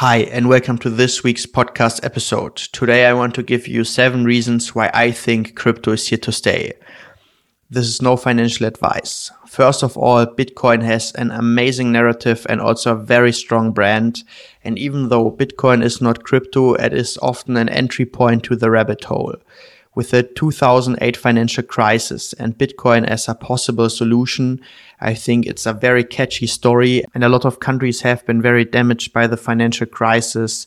Hi, and welcome to this week's podcast episode. Today, I want to give you seven reasons why I think crypto is here to stay. This is no financial advice. First of all, Bitcoin has an amazing narrative and also a very strong brand. And even though Bitcoin is not crypto, it is often an entry point to the rabbit hole with the 2008 financial crisis and Bitcoin as a possible solution. I think it's a very catchy story and a lot of countries have been very damaged by the financial crisis.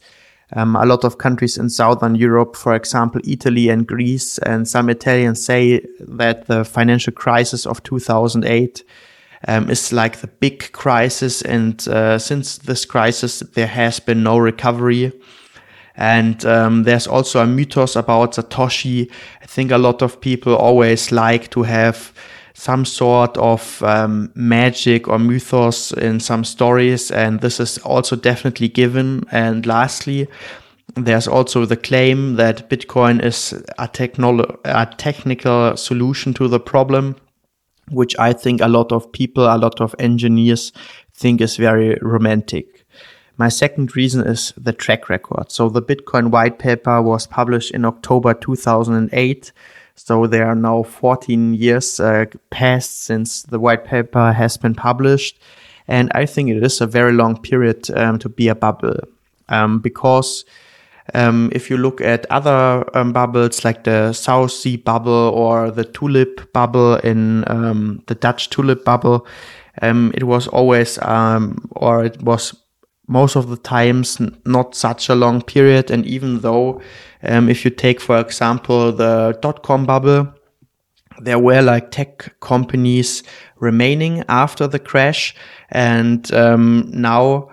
Um, a lot of countries in Southern Europe, for example, Italy and Greece, and some Italians say that the financial crisis of 2008 um, is like the big crisis. And uh, since this crisis, there has been no recovery. And um, there's also a mythos about Satoshi. I think a lot of people always like to have some sort of um, magic or mythos in some stories, and this is also definitely given. And lastly, there's also the claim that Bitcoin is a, technolo- a technical solution to the problem, which I think a lot of people, a lot of engineers think is very romantic. My second reason is the track record. So the Bitcoin white paper was published in October 2008. So there are now 14 years uh, passed since the white paper has been published. And I think it is a very long period um, to be a bubble um, because um, if you look at other um, bubbles like the South Sea bubble or the tulip bubble in um, the Dutch tulip bubble, um, it was always or it was most of the times not such a long period. And even though, um, if you take, for example, the dot com bubble, there were like tech companies remaining after the crash. And um, now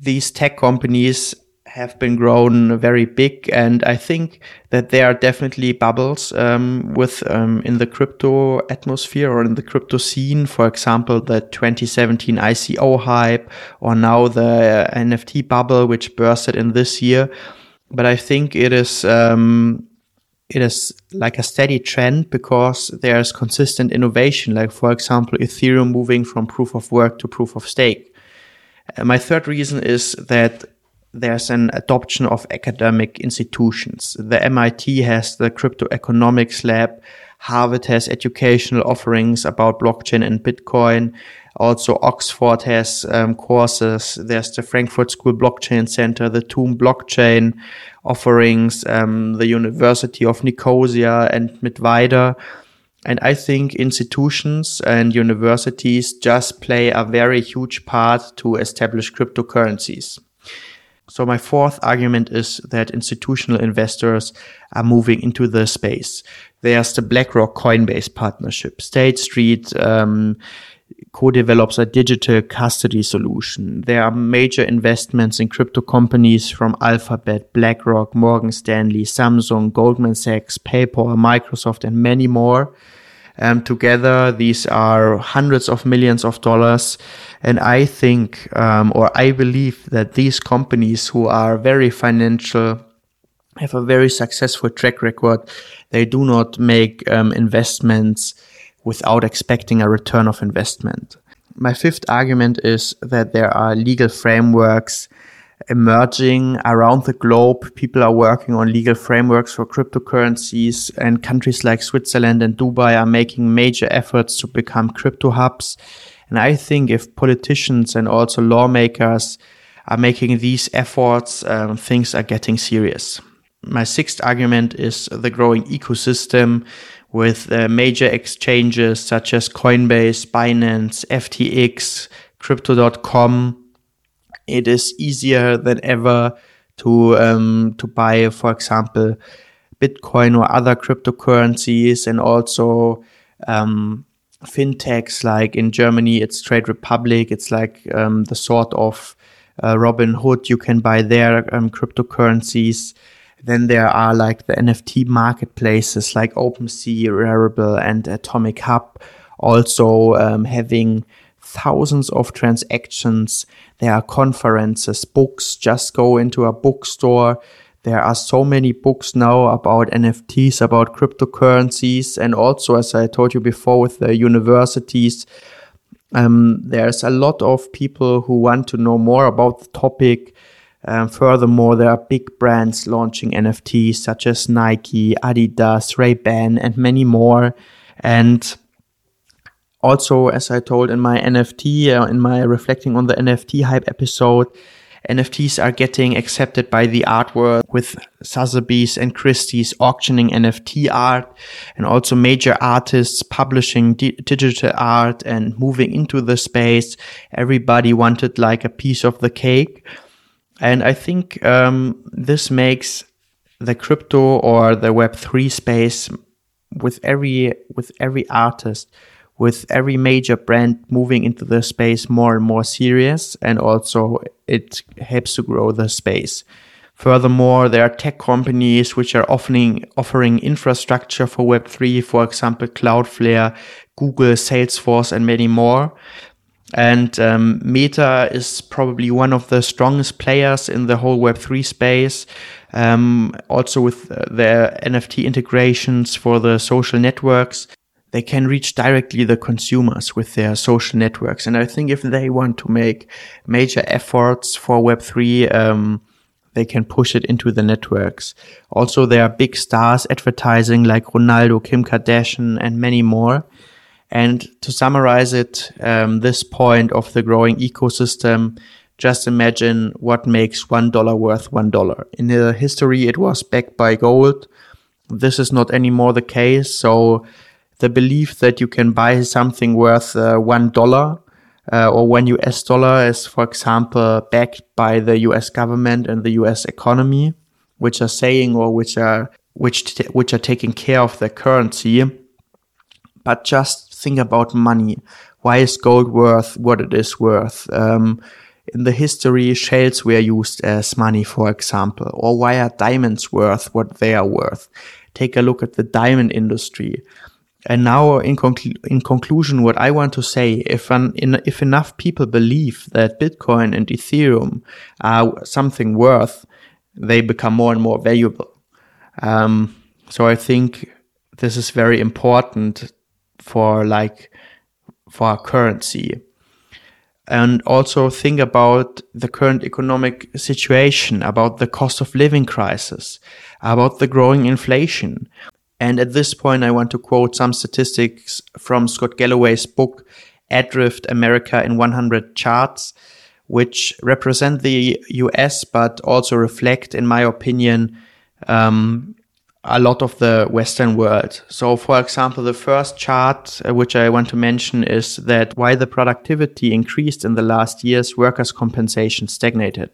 these tech companies have been grown very big, and I think that there are definitely bubbles um, with um, in the crypto atmosphere or in the crypto scene. For example, the 2017 ICO hype, or now the NFT bubble, which bursted in this year. But I think it is um, it is like a steady trend because there's consistent innovation. Like for example, Ethereum moving from proof of work to proof of stake. Uh, my third reason is that there's an adoption of academic institutions. The MIT has the crypto economics lab. Harvard has educational offerings about blockchain and Bitcoin. Also, Oxford has um, courses. There's the Frankfurt School Blockchain Center, the TUM Blockchain offerings, um, the University of Nicosia and Mittweida. And I think institutions and universities just play a very huge part to establish cryptocurrencies. So my fourth argument is that institutional investors are moving into the space. There's the BlackRock Coinbase partnership. State Street um, co-develops a digital custody solution. There are major investments in crypto companies from Alphabet, BlackRock, Morgan Stanley, Samsung, Goldman Sachs, PayPal, Microsoft, and many more. Um, together, these are hundreds of millions of dollars. And I think, um, or I believe that these companies who are very financial have a very successful track record. They do not make um, investments without expecting a return of investment. My fifth argument is that there are legal frameworks emerging around the globe. People are working on legal frameworks for cryptocurrencies, and countries like Switzerland and Dubai are making major efforts to become crypto hubs. And I think if politicians and also lawmakers are making these efforts, um, things are getting serious. My sixth argument is the growing ecosystem with uh, major exchanges such as Coinbase, Binance, FTX, Crypto.com, it is easier than ever to um, to buy, for example, Bitcoin or other cryptocurrencies, and also um, fintechs like in Germany, it's Trade Republic. It's like um, the sort of uh, Robinhood. You can buy their um, cryptocurrencies. Then there are like the NFT marketplaces like OpenSea, Rarible, and Atomic Hub, also um, having thousands of transactions. There are conferences, books. Just go into a bookstore. There are so many books now about NFTs, about cryptocurrencies, and also, as I told you before, with the universities. Um, there's a lot of people who want to know more about the topic. Um, furthermore, there are big brands launching NFTs such as Nike, Adidas, Ray-Ban, and many more. And also, as I told in my NFT, uh, in my reflecting on the NFT hype episode, NFTs are getting accepted by the art world with Sotheby's and Christie's auctioning NFT art and also major artists publishing digital art and moving into the space. Everybody wanted like a piece of the cake. And I think um, this makes the crypto or the Web3 space with every with every artist with every major brand moving into the space more and more serious and also it helps to grow the space. Furthermore, there are tech companies which are offering offering infrastructure for Web3, for example, Cloudflare, Google, Salesforce, and many more. And um, Meta is probably one of the strongest players in the whole Web3 space. Um, also with uh, their NFT integrations for the social networks they can reach directly the consumers with their social networks. And I think if they want to make major efforts for Web3, um, they can push it into the networks. Also, there are big stars advertising like Ronaldo, Kim Kardashian, and many more. And to summarize it, um, this point of the growing ecosystem, just imagine what makes one dollar worth one dollar. In the history, it was backed by gold. This is not anymore the case. So the belief that you can buy something worth uh, one dollar uh, or one US dollar is, for example, backed by the US government and the US economy, which are saying or which are which which are taking care of the currency. But just think about money. Why is gold worth what it is worth? Um, in the history, shells were used as money, for example, or why are diamonds worth what they are worth? Take a look at the diamond industry. And now, in, conclu- in conclusion, what I want to say, if an, in, if enough people believe that Bitcoin and Ethereum are something worth, they become more and more valuable. Um, so I think this is very important for like for our currency. And also think about the current economic situation, about the cost of living crisis, about the growing inflation. And at this point, I want to quote some statistics from Scott Galloway's book, Adrift America in 100 Charts, which represent the US, but also reflect, in my opinion, um, a lot of the Western world. So, for example, the first chart, uh, which I want to mention, is that while the productivity increased in the last years, workers' compensation stagnated.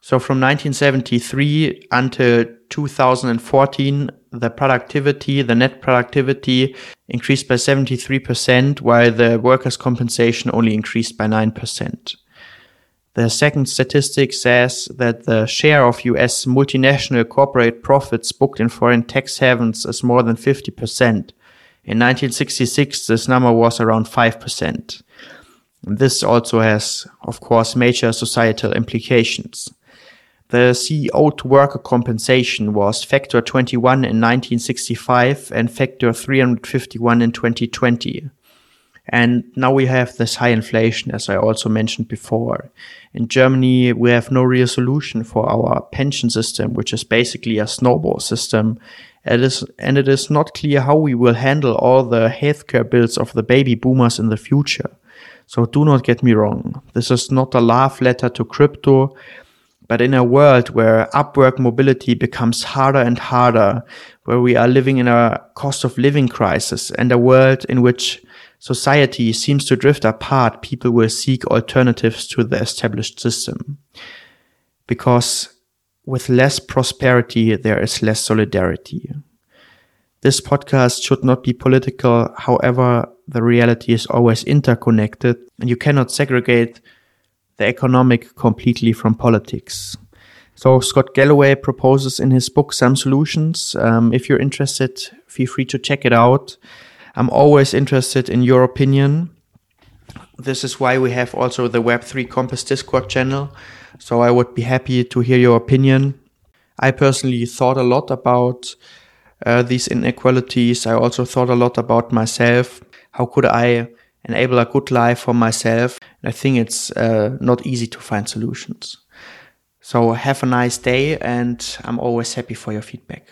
So, from 1973 until 2014, the productivity, the net productivity increased by 73%, while the workers' compensation only increased by 9%. The second statistic says that the share of US multinational corporate profits booked in foreign tax havens is more than 50%. In 1966, this number was around 5%. This also has, of course, major societal implications. The CEO to worker compensation was factor 21 in 1965 and factor 351 in 2020. And now we have this high inflation, as I also mentioned before. In Germany, we have no real solution for our pension system, which is basically a snowball system. It is, and it is not clear how we will handle all the healthcare bills of the baby boomers in the future. So do not get me wrong. This is not a love letter to crypto. But in a world where upwork mobility becomes harder and harder, where we are living in a cost of living crisis and a world in which society seems to drift apart, people will seek alternatives to the established system. Because with less prosperity, there is less solidarity. This podcast should not be political. However, the reality is always interconnected and you cannot segregate the economic completely from politics. So Scott Galloway proposes in his book some solutions. Um, if you're interested, feel free to check it out. I'm always interested in your opinion. This is why we have also the Web3 Compass Discord channel. So I would be happy to hear your opinion. I personally thought a lot about uh, these inequalities. I also thought a lot about myself. How could I enable a good life for myself. I think it's uh, not easy to find solutions. So have a nice day and I'm always happy for your feedback.